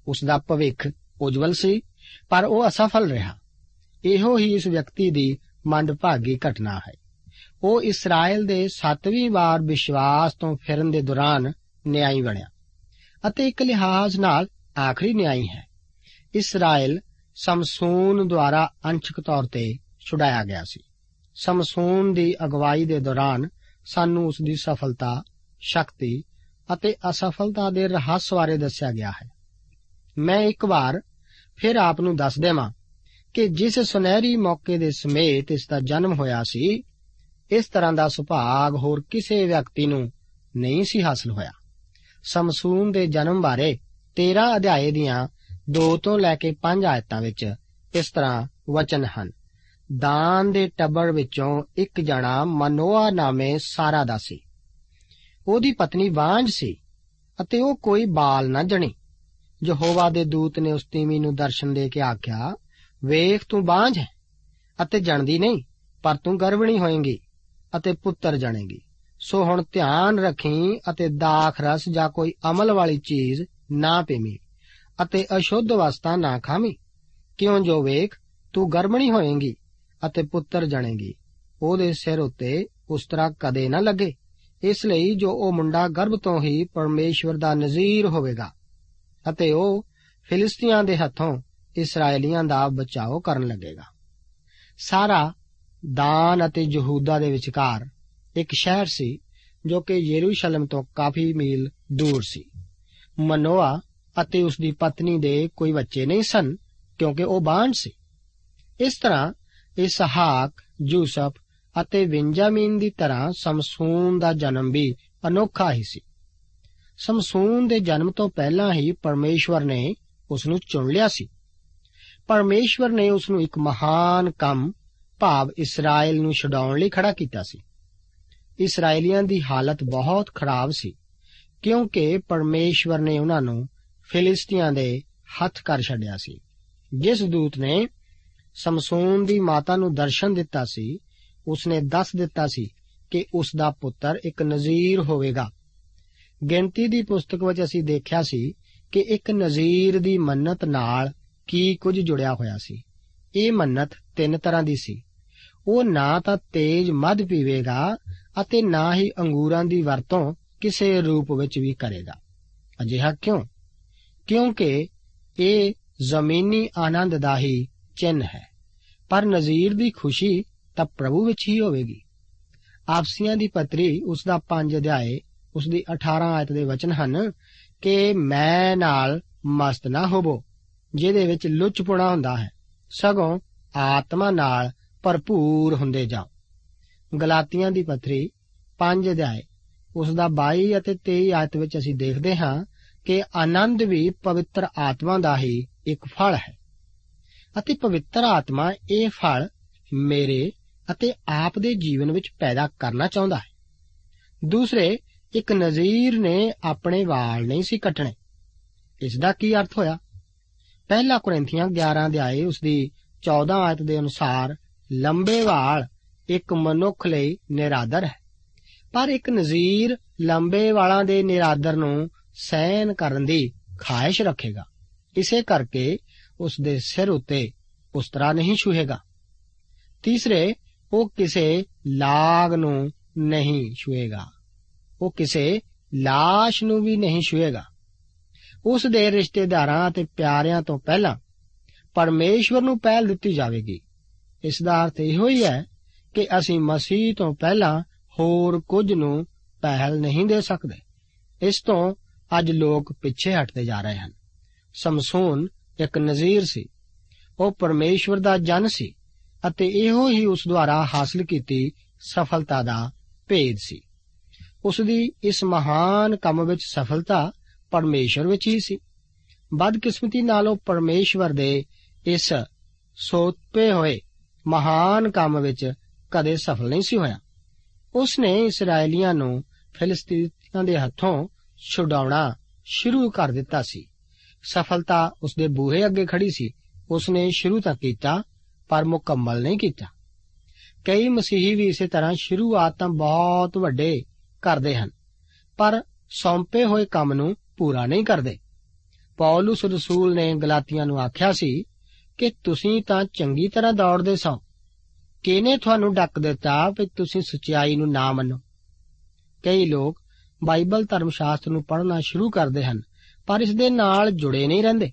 Speaker 2: ਉਸ ਦਾ ਭਵਿੱਖ ਉਜਵਲ ਸੀ, ਪਰ ਉਹ ਅਸਫਲ ਰਿਹਾ। ਇਹੋ ਹੀ ਇਸ ਵਿਅਕਤੀ ਦੀ ਮੰਦਭਾਗੀ ਘਟਨਾ ਹੈ। ਉਹ ਇਸਰਾਇਲ ਦੇ 7ਵੀਂ ਵਾਰ ਵਿਸ਼ਵਾਸ ਤੋਂ ਫਿਰਨ ਦੇ ਦੌਰਾਨ ਨਿਆਂਈ ਬਣਿਆ ਅਤੇ ਇੱਕ ਲਿਹਾਜ਼ ਨਾਲ ਆਖਰੀ ਨਿਆਂਈ ਹੈ। ਇਸਰਾਇਲ ਸਮਸੂਨ ਦੁਆਰਾ ਅੰਸ਼ਕ ਤੌਰ ਤੇ ਛੁਡਾਇਆ ਗਿਆ ਸੀ। ਸਮਸੂਨ ਦੀ ਅਗਵਾਈ ਦੇ ਦੌਰਾਨ ਸਾਨੂੰ ਉਸ ਦੀ ਸਫਲਤਾ, ਸ਼ਕਤੀ ਅਤੇ ਅਸਫਲਤਾ ਦੇ ਰਹੱਸ ਬਾਰੇ ਦੱਸਿਆ ਗਿਆ ਹੈ। ਮੈਂ ਇੱਕ ਵਾਰ ਫਿਰ ਆਪ ਨੂੰ ਦੱਸ ਦੇਵਾਂ ਕਿ ਜਿਸ ਸੁਨਹਿਰੀ ਮੌਕੇ ਦੇ ਸਮੇਤ ਇਸ ਦਾ ਜਨਮ ਹੋਇਆ ਸੀ, ਇਸ ਤਰ੍ਹਾਂ ਦਾ ਸੁਭਾਗ ਹੋਰ ਕਿਸੇ ਵਿਅਕਤੀ ਨੂੰ ਨਹੀਂ ਸੀ ਹਾਸਲ ਹੋਇਆ। ਸਮਸੂਨ ਦੇ ਜਨਮ ਬਾਰੇ 13 ਅਧਿਆਏ ਦੀਆਂ 2 ਤੋਂ ਲੈ ਕੇ 5 ਆਇਤਾਂ ਵਿੱਚ ਇਸ ਤਰ੍ਹਾਂ ਵਚਨ ਹਨ। ਦਾਨ ਦੇ ਟੱਬਰ ਵਿੱਚੋਂ ਇੱਕ ਜਣਾ ਮਨੋਆ ਨਾਮੇ ਸਾਰਾ ਦਾ ਸੀ। ਉਹਦੀ ਪਤਨੀ ਬਾਂਝ ਸੀ ਅਤੇ ਉਹ ਕੋਈ ਬਾਲ ਨਾ ਜਣੀ। ਯਹੋਵਾ ਦੇ ਦੂਤ ਨੇ ਉਸ ਤੀਵੀ ਨੂੰ ਦਰਸ਼ਨ ਦੇ ਕੇ ਆਖਿਆ, ਵੇਖ, ਤੂੰ ਬਾਂਝ ਹੈ ਅਤੇ ਜਣਦੀ ਨਹੀਂ, ਪਰ ਤੂੰ ਗਰਭਣੀ ਹੋਏਂਗੀ ਅਤੇ ਪੁੱਤਰ ਜਣੇਗੀ। ਸੋ ਹੁਣ ਧਿਆਨ ਰੱਖੀ ਅਤੇ ਦਾਖ ਰਸ ਜਾਂ ਕੋਈ ਅਮਲ ਵਾਲੀ ਚੀਜ਼ ਨਾ ਪੀਵੀਂ ਅਤੇ ਅਸ਼ੁੱਧ ਵਸਤਾਂ ਨਾ ਖਾਵੀਂ। ਕਿਉਂ ਜੋ ਵੇਖ, ਤੂੰ ਗਰਭਣੀ ਹੋਏਂਗੀ ਅਤੇ ਪੁੱਤਰ ਜਣੇਗੀ। ਉਹਦੇ ਸਿਰ ਉੱਤੇ ਉਸਤਰਾ ਕਦੇ ਨਾ ਲੱਗੇ। ਇਸ ਲਈ ਜੋ ਉਹ ਮੁੰਡਾ ਗਰਭ ਤੋਂ ਹੀ ਪਰਮੇਸ਼ਵਰ ਦਾ ਨਜ਼ੀਰ ਹੋਵੇਗਾ ਅਤੇ ਉਹ ਫਿਲਿਸਤੀਆਂ ਦੇ ਹੱਥੋਂ ਇਸرائیਲੀਆਂ ਦਾ ਬਚਾਓ ਕਰਨ ਲੱਗੇਗਾ। ਸਾਰਾ ਦਾਨ ਅਤੇ ਯਹੂਦਾ ਦੇ ਵਿਚਕਾਰ ਇੱਕ ਸ਼ਹਿਰ ਸੀ, ਜੋ ਕਿ ਯਰੂਸ਼ਲਮ ਤੋਂ ਕਾਫੀ ਮੀਲ ਦੂਰ ਸੀ। ਮਨੋਆ ਅਤੇ ਉਸ ਦੀ ਪਤਨੀ ਦੇ ਕੋਈ ਬੱਚੇ ਨਹੀਂ ਸਨ, ਕਿਉਂਕਿ ਉਹ ਬਾਂਝ ਸੀ। ਇਸ ਤਰ੍ਹਾਂ ਇਸਹਾਕ, ਯੂਸਫ ਅਤੇ ਬੈਂਜਾਮੀਨ ਦੀ ਤਰ੍ਹਾਂ ਸਮਸੂਨ ਦਾ ਜਨਮ ਵੀ ਅਨੋਖਾ ਹੀ ਸੀ। ਸਮਸੂਨ ਦੇ ਜਨਮ ਤੋਂ ਪਹਿਲਾਂ ਹੀ ਪਰਮੇਸ਼ਵਰ ਨੇ ਉਸ ਨੂੰ ਚੁਣ ਲਿਆ ਸੀ। ਪਰਮੇਸ਼ਵਰ ਨੇ ਉਸ ਨੂੰ ਇੱਕ ਮਹਾਨ ਕੰਮ, ਭਾਵ ਇਸਰਾਇਲ ਨੂੰ ਛਡਾਉਣ ਲਈ ਖੜਾ ਕੀਤਾ ਸੀ। ਇਸرائیਲੀਆਂ ਦੀ ਹਾਲਤ ਬਹੁਤ ਖਰਾਬ ਸੀ, ਕਿਉਂਕਿ ਪਰਮੇਸ਼ਵਰ ਨੇ ਉਹਨਾਂ ਨੂੰ ਫਿਲਿਸਤੀਆਂ ਦੇ ਹੱਥ ਕਰ ਛੱਡਿਆ ਸੀ, ਜਿਸ ਦੂਤ ਨੇ ਸਮਸੂਨ ਦੀ ਮਾਤਾ ਨੂੰ ਦਰਸ਼ਨ ਦਿੱਤਾ ਸੀ, ਉਸਨੇ ਦੱਸ ਦਿੱਤਾ ਸੀ ਕਿ ਉਸ ਦਾ ਪੁੱਤਰ ਇੱਕ ਨਜ਼ੀਰ ਹੋਵੇਗਾ। ਗਿਣਤੀ ਦੀ ਪੁਸਤਕ ਵਿੱਚ ਅਸੀਂ ਦੇਖਿਆ ਸੀ ਕਿ ਇੱਕ ਨਜ਼ੀਰ ਦੀ ਮੰਨਤ ਨਾਲ ਕੀ ਕੁਝ ਜੁੜਿਆ ਹੋਇਆ ਸੀ। ਇਹ ਮੰਨਤ ਤਿੰਨ ਤਰ੍ਹਾਂ ਦੀ ਸੀ। ਉਹ ਨਾ ਤਾਂ ਤੇਜ਼ ਮਦ ਪੀਵੇਗਾ ਅਤੇ ਨਾ ਹੀ ਅੰਗੂਰਾਂ ਦੀ ਵਰਤੋਂ ਕਿਸੇ ਰੂਪ ਵਿੱਚ ਵੀ ਕਰੇਗਾ। ਅਜਿਹਾ ਕਿਉਂ? ਕਿਉਂਕਿ ਇਹ ਜ਼ਮੀਨੀ ਆਨੰਦ ਦਾ ਹੀ ਚਿੰਨ ਹੈ। ਪਰ ਨਜ਼ੀਰ ਦੀ ਖੁਸ਼ੀ ਤਾਂ ਪ੍ਰਭੂ ਵਿੱਚ ਹੀ ਹੋਵੇਗੀ। ਆਪਸੀਆਂ ਦੀ ਪਤਰੀ ਉਸ ਦਾ 5 ਅਧਿਆਏ, ਉਸ ਦੀ 18 ਆਇਤ ਦੇ ਵਚਨ ਹਨ ਕਿ ਮੈਂ ਨਾਲ ਮਸਤ ਨਾ ਹੋਵੋ, ਜਿਹਦੇ ਵਿੱਚ ਲੁੱਚਪੁਣਾ ਹੁੰਦਾ ਹੈ। ਸਗੋਂ ਆਤਮਾ ਨਾਲ ਭਰਪੂਰ ਹੁੰਦੇ ਜਾਓ। ਗਲਾਤੀਆਂ ਦੀ ਪਤਰੀ 5 ਅਧਿਆਏ, ਉਸ ਦਾ 22 ਅਤੇ 23 ਆਇਤ ਵਿੱਚ ਅਸੀਂ ਦੇਖਦੇ ਹਾਂ ਕਿ ਆਨੰਦ ਵੀ ਪਵਿੱਤਰ ਆਤਮਾ ਦਾ ਹੀ ਇੱਕ ਫਲ ਹੈ। ਅਤੇ ਪਵਿੱਤਰ ਆਤਮਾ ਇਹ ਫਲ ਮੇਰੇ ਅਤੇ ਆਪ ਦੇ ਜੀਵਨ ਵਿੱਚ ਪੈਦਾ ਕਰਨਾ ਚਾਹੁੰਦਾ ਹੈ। ਦੂਸਰੇ, ਇੱਕ ਨਜ਼ੀਰ ਨੇ ਆਪਣੇ ਵਾਲ ਨਹੀਂ ਸੀ ਕੱਟਣੇ। ਇਸ ਦਾ ਕੀ ਅਰਥ ਹੋਇਆ? ਪਹਿਲਾ ਕੋਰਿੰਥੀਆਂ 11 ਅਧਿਆਏ ਉਸ ਦੀ 14 ਆਇਤ ਦੇ ਅਨੁਸਾਰ ਲੰਬੇ ਵਾਲ ਇੱਕ ਮਨੁੱਖ ਲਈ ਨਿਰਾਦਰ ਹੈ। ਪਰ ਇੱਕ ਨਜ਼ੀਰ ਲੰਬੇ ਵਾਲਾਂ ਦੇ ਨਿਰਾਦਰ ਨੂੰ ਸਹਿਨ ਕਰਨ ਦੀ ਖਾਹਿਸ਼ ਰੱਖੇਗਾ। ਇਸੇ ਕਰਕੇ ਉਸ ਦੇ ਸਿਰ ਉੱਤੇ ਉਸ ਤਰ੍ਹਾਂ ਨਹੀਂ ਛੂਹੇਗਾ। ਤੀਸਰੇ, ਉਹ ਕਿਸੇ ਲਾਗ ਨੂੰ ਨਹੀਂ ਛੂਏਗਾ ਉਹ ਕਿਸੇ লাশ ਨੂੰ ਵੀ ਨਹੀਂ ਛੂਏਗਾ ਉਸ ਦੇ ਰਿਸ਼ਤੇਦਾਰਾਂ ਅਤੇ ਪਿਆਰਿਆਂ ਤੋਂ ਪਹਿਲਾਂ ਪਰਮੇਸ਼ਵਰ ਨੂੰ ਪਹਿਲ ਦਿੱਤੀ ਜਾਵੇਗੀ। ਇਸ ਦਾ ਅਰਥ ਇਹੋ ਹੀ ਹੈ ਕਿ ਅਸੀਂ ਮਸੀਹ ਤੋਂ ਪਹਿਲਾਂ ਹੋਰ ਕੁਝ ਨੂੰ ਪਹਿਲ ਨਹੀਂ ਦੇ ਸਕਦੇ। ਇਸ ਤੋਂ ਅੱਜ ਲੋਕ ਪਿੱਛੇ ਹਟਦੇ ਜਾ ਰਹੇ ਹਨ। ਸਮਸੂਨ ਇੱਕ ਨਜ਼ੀਰ ਸੀ। ਉਹ ਪਰਮੇਸ਼ਵਰ ਦਾ ਜਨ ਸੀ ਅਤੇ ਇਹੋ ਹੀ ਉਸ ਦੁਆਰਾ ਹਾਸਲ ਕੀਤੀ ਸਫਲਤਾ ਦਾ ਭੇਦ ਸੀ। ਉਸ ਦੀ ਇਸ ਮਹਾਨ ਕੰਮ ਵਿੱਚ ਸਫਲਤਾ ਪਰਮੇਸ਼ਵਰ ਵਿੱਚ ਹੀ ਸੀ। ਬਦਕਿਸਮਤੀ ਨਾਲ ਉਹ ਪਰਮੇਸ਼ਵਰ ਦੇ ਇਸ ਸੋਤਪੇ ਹੋਏ ਮਹਾਨ ਕੰਮ ਵਿੱਚ ਕਦੇ ਸਫਲ ਨਹੀਂ ਸੀ ਹੋਇਆ। ਉਸ ਨੇ ਇਸرائیਲੀਆਂ ਨੂੰ ਫਿਲਿਸਤੀਨੀਆਂ ਦੇ ਹੱਥੋਂ ਛੁਡਾਉਣਾ ਸ਼ੁਰੂ ਕਰ ਦਿੱਤਾ ਸੀ। ਸਫਲਤਾ ਉਸ ਦੇ ਬੂਹੇ ਅੱਗੇ ਖੜੀ ਸੀ। ਉਸ ਨੇ ਸ਼ੁਰੂ ਤਾਂ ਕੀਤਾ, ਪਰ ਮੁਕੰਮਲ ਨਹੀਂ ਕੀਤਾ। ਕਈ ਮਸੀਹੀ ਵੀ ਇਸੇ ਤਰ੍ਹਾਂ ਸ਼ੁਰੂਆਤ ਤਾਂ ਬਹੁਤ ਵੱਡੇ ਕਰਦੇ ਹਨ, ਪਰ ਸੌਂਪੇ ਹੋਏ ਕੰਮ ਨੂੰ ਪੂਰਾ ਨਹੀਂ ਕਰਦੇ। ਪੌਲਸ ਰਸੂਲ ਨੇ ਗਲਾਤੀਆਂ ਨੂੰ ਆਖਿਆ ਸੀ ਕਿ ਤੁਸੀਂ ਤਾਂ ਚੰਗੀ ਤਰ੍ਹਾਂ ਦੌੜਦੇ ਸੋ। ਕਿਨੇ ਤੁਹਾਨੂੰ ਡੱਕ ਦਿੱਤਾ ਕਿ ਤੁਸੀਂ ਸਚਾਈ ਨੂੰ ਨਾ ਮੰਨੋ? ਕਈ ਲੋਕ ਬਾਈਬਲ ਧਰਮ ਸ਼ਾਸਤਰ ਨੂੰ ਪੜ੍ਹਨਾ ਸ਼ੁਰੂ ਕਰਦੇ ਹਨ। ਪਰ ਇਸ ਦੇ ਨਾਲ ਜੁੜੇ ਨਹੀਂ ਰਹਿੰਦੇ।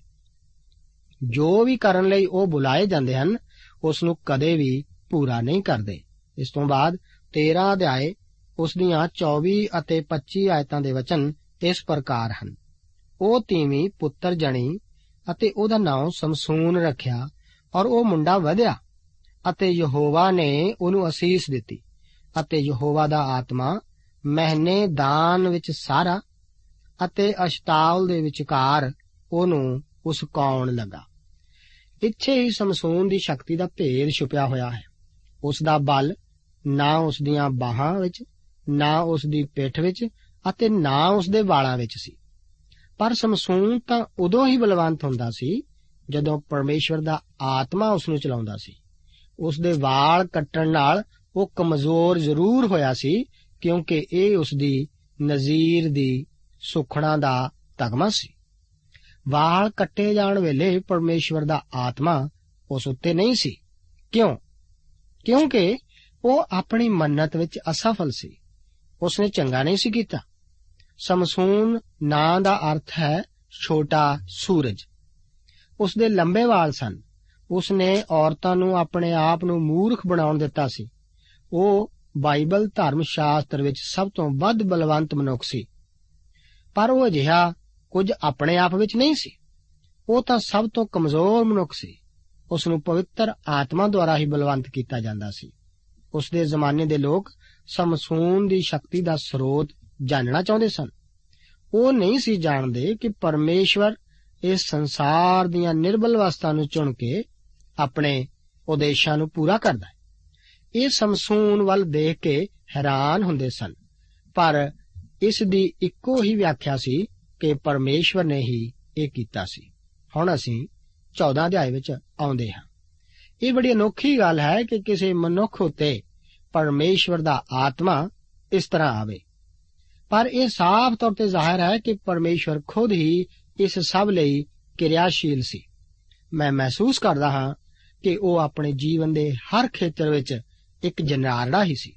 Speaker 2: ਜੋ ਵੀ ਕਰਨ ਲਈ ਉਹ ਬੁਲਾਏ ਜਾਂਦੇ ਹਨ, ਉਸ ਨੂੰ ਕਦੇ ਵੀ ਪੂਰਾ ਨਹੀਂ ਕਰਦੇ। ਇਸ ਤੋਂ ਬਾਅਦ 13 ਅਧਿਆਏ ਉਸ ਦੀਆਂ 24 ਅਤੇ 25 ਆਇਤਾਂ ਦੇ ਵਚਨ ਇਸ ਪ੍ਰਕਾਰ ਹਨ। ਉਹ ਤੀਵੀਂ ਪੁੱਤਰ ਜਣੀ ਅਤੇ ਉਹਦਾ ਨਾਮ ਸਮਸੂਨ ਰੱਖਿਆ ਔਰ ਉਹ ਮੁੰਡਾ ਵਧਿਆ ਅਤੇ ਯਹੋਵਾ ਨੇ ਉਹਨੂੰ ਅਸੀਸ ਦਿੱਤੀ ਅਤੇ ਯਹੋਵਾ ਦਾ ਆਤਮਾ ਮਹਿਨੇ ਦਾਨ ਵਿੱਚ ਸਾਰਾ ਅਤੇ ਅਸ਼ਤਾਉਲ ਦੇ ਵਿਚਕਾਰ ਉਹਨੂੰ ਉਸ ਕੌਣ ਲਗਾ। ਇੱਥੇ ਹੀ ਸਮਸੂਨ ਦੀ ਸ਼ਕਤੀ ਦਾ ਭੇਦ ਛੁਪਿਆ ਹੋਇਆ ਹੈ। ਉਸ ਦਾ ਬਲ ਨਾ ਉਸ ਦੀਆਂ ਬਾਹਾਂ ਵਿੱਚ, ਨਾ ਉਸ ਦੀ ਪਿੱਠ ਵਿੱਚ ਅਤੇ ਨਾ ਉਸ ਦੇ ਵਾਲਾਂ ਵਿੱਚ ਸੀ। ਪਰ ਸਮਸੂਨ ਤਾਂ ਉਦੋਂ ਹੀ ਬਲਵੰਤ ਹੁੰਦਾ ਸੀ ਜਦੋਂ ਪਰਮੇਸ਼ਵਰ ਦਾ ਆਤਮਾ ਉਸ ਨੂੰ ਚਲਾਉਂਦਾ ਸੀ। ਉਸ ਦੇ ਵਾਲ ਕੱਟਣ ਨਾਲ ਉਹ ਕਮਜ਼ੋਰ ਜ਼ਰੂਰ ਹੋਇਆ ਸੀ ਕਿਉਂਕਿ ਇਹ ਉਸ ਦੀ ਨਜ਼ੀਰ ਦੀ ਸੁਖਣਾ ਦਾ ਤਗਮਾ ਸੀ। ਵਾਲ ਕੱਟੇ ਜਾਣ ਵੇਲੇ ਪਰਮੇਸ਼ਵਰ ਦਾ ਆਤਮਾ ਉਸ ਉੱਤੇ ਨਹੀਂ ਸੀ। ਕਿਉਂ? ਕਿਉਂਕਿ ਉਹ ਆਪਣੀ ਮੰਨਤ ਵਿੱਚ ਅਸਫਲ ਸੀ। ਉਸਨੇ ਚੰਗਾ ਨਹੀਂ ਸੀ ਕੀਤਾ। ਸਮਸੂਨ ਨਾਂ ਦਾ ਅਰਥ ਹੈ ਛੋਟਾ ਸੂਰਜ। ਉਸ ਦੇ ਲੰਬੇ ਵਾਲ ਸਨ। ਉਸ ਨੇ ਔਰਤਾਂ ਨੂੰ ਆਪਣੇ ਆਪ ਨੂੰ ਮੂਰਖ ਬਣਾਉਣ ਦਿੱਤਾ ਸੀ। ਉਹ ਬਾਈਬਲ ਧਰਮ ਸ਼ਾਸਤਰ ਵਿੱਚ ਸਭ ਤੋਂ ਵੱਧ ਬਲਵੰਤ ਮਨੁੱਖ ਸੀ। ਪਰ ਉਹ ਅਜਿਹਾ ਕੁਝ ਆਪਣੇ ਆਪ ਵਿੱਚ ਨਹੀਂ ਸੀ। ਉਹ ਤਾਂ ਸਭ ਤੋਂ ਕਮਜ਼ੋਰ ਮਨੁੱਖ ਸੀ। ਉਸ ਨੂੰ ਪਵਿੱਤਰ ਆਤਮਾ ਦੁਆਰਾ ਹੀ ਬਲਵੰਤ ਕੀਤਾ ਜਾਂਦਾ ਸੀ। ਉਸ ਦੇ ਜ਼ਮਾਨੇ ਦੇ ਲੋਕ ਸਮਸੂਨ ਦੀ ਸ਼ਕਤੀ ਦਾ ਸਰੋਤ ਜਾਣਨਾ ਚਾਹੁੰਦੇ ਸਨ। ਉਹ ਨਹੀਂ ਸੀ ਜਾਣਦੇ ਕਿ ਪਰਮੇਸ਼ਵਰ ਇਸ ਸੰਸਾਰ ਦੀਆਂ ਨਿਰਬਲ ਅਵਸਥਾ ਨੂੰ ਚੁਣ ਕੇ ਆਪਣੇ ਉਦੇਸ਼ਾਂ ਨੂੰ ਪੂਰਾ ਕਰਦਾ ਹੈ। ਇਹ ਸਮਸੂਨ ਵੱਲ ਦੇਖ ਕੇ ਹੈਰਾਨ ਹੁੰਦੇ ਸਨ। ਪਰ ਇਸ ਦੀ ਇੱਕੋ ਹੀ ਵਿਆਖਿਆ ਸੀ ਕਿ ਪਰਮੇਸ਼ਵਰ ਨੇ ਹੀ ਇਹ ਕੀਤਾ ਸੀ। ਹੁਣ ਅਸੀਂ 14 ਅਧਿਆਏ ਵਿੱਚ ਆਉਂਦੇ ਹਾਂ। ਇਹ ਬੜੀ ਅਨੋਖੀ ਗੱਲ ਹੈ ਕਿ ਕਿਸੇ ਮਨੁੱਖ ਉਤੇ ਪਰਮੇਸ਼ਵਰ ਦਾ ਆਤਮਾ ਇਸ ਤਰ੍ਹਾਂ ਆਵੇ। ਪਰ ਇਹ ਸਾਫ਼ ਤੌਰ ਤੇ ਜ਼ਾਹਿਰ ਹੈ ਕਿ ਪਰਮੇਸ਼ਵਰ ਖੁਦ ਹੀ ਇਸ ਸਭ ਲਈ ਕਿਰਿਆਸ਼ੀਲ ਸੀ। ਮੈਂ ਮਹਿਸੂਸ ਕਰਦਾ ਹਾਂ ਕਿ ਉਹ ਆਪਣੇ ਜੀਵਨ ਦੇ ਹਰ ਖੇਤਰ ਵਿੱਚ ਇੱਕ ਜਨਾਰੜਾ ਹੀ ਸੀ।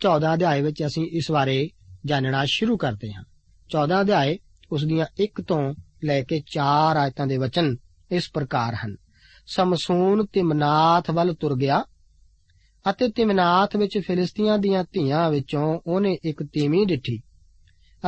Speaker 2: 14 ਅਧਿਆਏ ਵਿੱਚ ਅਸੀਂ ਇਸ ਬਾਰੇ ਜਾਣਨਾ ਸ਼ੁਰੂ ਕਰਦੇ ਹਾਂ। 14 ਅਧਿਆਏ ਉਸ ਦੀਆਂ 1 ਤੋਂ ਲੈ ਕੇ 4 ਆਇਤਾਂ ਦੇ ਵਚਨ ਇਸ ਪ੍ਰਕਾਰ ਹਨ। ਸਮਸੂਨ ਤਿਮਨਾਥ ਵੱਲ ਤੁਰ ਗਿਆ ਅਤੇ ਤਿਮਨਾਥ ਵਿੱਚ ਫਿਲਿਸਤੀਆਂ ਦੀਆਂ ਧੀਆਂ ਵਿੱਚੋਂ ਉਹਨੇ ਇੱਕ ਤੀਵੀਂ ਡਿੱਠੀ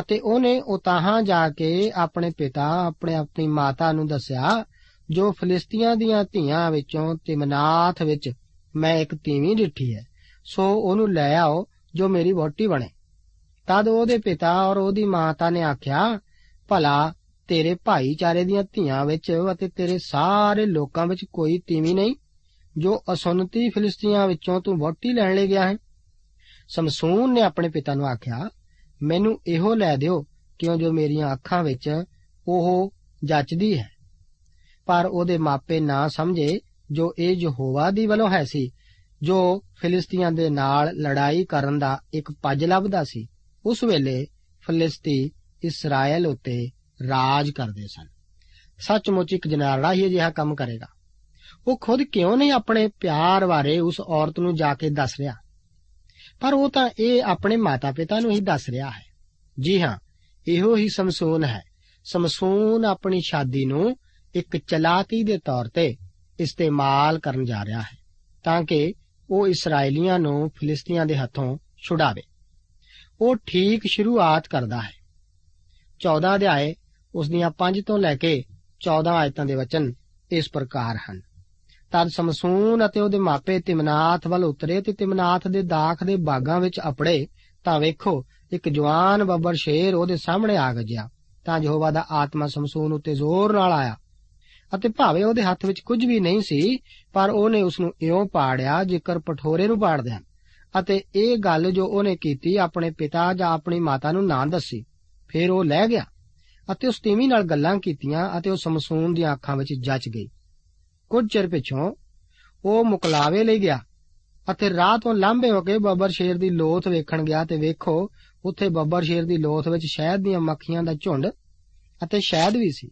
Speaker 2: ਅਤੇ ਉਹਨੇ ਉਤਾਹਾਂ ਜਾ ਕੇ ਆਪਣੇ ਪਿਤਾ, ਆਪਣੇ ਆਪਣੀ ਮਾਤਾ ਨੂੰ ਦੱਸਿਆ, ਜੋ ਫਿਲਿਸਤੀਆਂ ਦੀਆਂ ਧੀਆਂ ਵਿੱਚੋਂ ਤਿਮਨਾਥ ਵਿੱਚ ਮੈਂ ਇੱਕ ਤੀਵੀਂ ਡਿੱਠੀ ਹੈ, ਸੋ ਉਹਨੂੰ ਲੈ ਆਓ ਜੋ ਮੇਰੀ ਵੋਟੀ ਬਣੇ। ਤਦ ਉਹਦੇ ਪਿਤਾ ਔਰ ਉਹਦੀ ਮਾਤਾ ਨੇ ਆਖਿਆ, ਭਲਾ ਤੇਰੇ ਭਾਈਚਾਰੇ ਦੀਆਂ ਧੀਆਂ ਵਿੱਚ ਅਤੇ ਤੇਰੇ ਸਾਰੇ ਲੋਕਾਂ ਵਿੱਚ ਕੋਈ ਤੀਵੀਂ ਨਹੀਂ, ਜੋ ਅਸੁੰਨਤੀ ਫਿਲਿਸਤੀਆਂ ਵਿੱਚੋਂ ਤੂੰ ਵੋਟੀ ਲੈਣ ਲਈ ਗਿਆ ਹੈ। ਸਮਸੂਨ ਨੇ ਆਪਣੇ ਪਿਤਾ ਨੂੰ ਆਖਿਆ, ਮੈਨੂੰ ਇਹੋ ਲੈ ਦਿਓ ਕਿਉਂ ਜੋ ਮੇਰੀਆਂ ਅੱਖਾਂ ਵਿੱਚ ਉਹ ਜੱਚਦੀ ਹੈ। ਪਰ ਉਹਦੇ ਮਾਪੇ ਨਾ ਸਮਝੇ ਜੋ ਇਹ ਯਹੋਵਾ ਦੀ ਵੱਲੋਂ ਹੈ ਸੀ, ਜੋ ਫਿਲਿਸਤੀਆਂ ਦੇ ਨਾਲ ਲੜਾਈ ਕਰਨ ਦਾ ਇੱਕ ਪੱਜ ਲੱਭਦਾ ਸੀ। ਉਸ ਵੇਲੇ ਫਲਿਸਤੀ ਇਸਰਾਇਲ ਉਤੇ ਰਾਜ ਕਰਦੇ ਸਨ। ਸੱਚਮੁੱਚ ਇੱਕ ਜਨਾਲਾ ਹੀ ਅਜਿਹਾ ਕੰਮ ਕਰੇਗਾ। ਉਹ ਖੁਦ ਕਿਉਂ ਨਹੀਂ ਆਪਣੇ ਪਿਆਰ ਬਾਰੇ ਉਸ ਔਰਤ ਨੂੰ ਜਾ ਕੇ ਦੱਸ ਰਿਹਾ? ਪਰ ਉਹ ਤਾਂ ਇਹ ਆਪਣੇ ਮਾਤਾ-ਪਿਤਾ ਨੂੰ ਹੀ ਦੱਸ ਰਿਹਾ ਹੈ। ਜੀ ਹਾਂ, ਇਹੋ ਹੀ ਸਮਸੂਨ ਹੈ। ਸਮਸੂਨ ਆਪਣੀ ਸ਼ਾਦੀ ਨੂੰ ਇੱਕ ਚਲਾਕੀ ਦੇ ਤੌਰ ਤੇ ਇਸਤੇਮਾਲ ਕਰਨ ਜਾ ਰਿਹਾ ਹੈ, ਤਾਂ ਕਿ ਉਹ ਇਸرائیਲੀਆਂ ਨੂੰ ਫਿਲਿਸਤੀਆਂ ਦੇ ਹੱਥੋਂ ਛੁਡਾਵੇ। ਉਹ ਠੀਕ ਸ਼ੁਰੂਆਤ ਕਰਦਾ ਹੈ। 14 ਅਧਿਆਏ, ਉਸ ਦੀਆਂ 5 ਤੋਂ ਲੈ ਕੇ 14 ਆਇਤਾਂ ਦੇ ਵਚਨ ਇਸ ਪ੍ਰਕਾਰ ਹਨ। ਤਦ ਸਮਸੂਨ ਅਤੇ ਉਹਦੇ ਮਾਪੇ ਤਿਮਨਾਥ ਵੱਲ ਉਤਰੇ ਤੇ ਤਿਮਨਾਥ ਦੇ ਦਾਖ ਦੇ ਬਾਗਾਂ ਵਿੱਚ ਅਪੜੇ ਤਾਂ ਵੇਖੋ, ਇੱਕ ਜਵਾਨ ਬੱਬਰ ਸ਼ੇਰ ਉਹਦੇ ਸਾਹਮਣੇ ਆ ਗਿਆ। ਤਾਂ ਯਹੋਵਾ ਦਾ ਆਤਮਾ ਸਮਸੂਨ ਉੱਤੇ ਜ਼ੋਰ ਨਾਲ ਆਇਆ। ਅਤੇ ਭਾਵੇਂ ਉਹਦੇ ਹੱਥ ਵਿੱਚ ਕੁਝ ਵੀ ਨਹੀਂ ਸੀ, ਪਰ ਉਹਨੇ ਉਸ ਨੂੰ ਇਉਂ ਪਾੜਿਆ ਜਿਕਰ ਪਠੋਰੇ ਨੂੰ ਪਾੜਦੇ ਹਨ। ਅਤੇ ਇਹ ਗੱਲ ਜੋ ਉਹਨੇ ਕੀਤੀ ਆਪਣੇ ਪਿਤਾ ਜਾਂ ਆਪਣੀ ਮਾਤਾ ਨੂੰ ਨਾ ਦੱਸੀ, ਫਿਰ ਉਹ ਲੈ ਗਿਆ ਅਤੇ ਉਸ ਤੀਵੀਂ ਨਾਲ ਗੱਲਾਂ ਕੀਤੀਆਂ ਅਤੇ ਉਹ ਸਮਸੂਨ ਦੀਆਂ ਅੱਖਾਂ ਵਿੱਚ ਜੱਚ ਗਈ। ਕੁਝ ਚਿਰ ਪਿਛੋਂ ਉਹ ਮੁਕਲਾਵੇ ਲਈ ਗਿਆ ਅਤੇ ਰਾਹ ਤੋਂ ਲਾਂਭੇ ਹੋ ਕੇ ਬੱਬਰ ਸ਼ੇਰ ਦੀ ਲੋਥ ਵੇਖਣ ਗਿਆ ਤੇ ਵੇਖੋ, ਉੱਥੇ ਬੱਬਰ ਸ਼ੇਰ ਦੀ ਲੋਥ ਵਿੱਚ ਸ਼ਹਿਦ ਦੀਆਂ ਮੱਖੀਆਂ ਦਾ ਝੁੰਡ ਅਤੇ ਸ਼ਹਿਦ ਵੀ ਸੀ।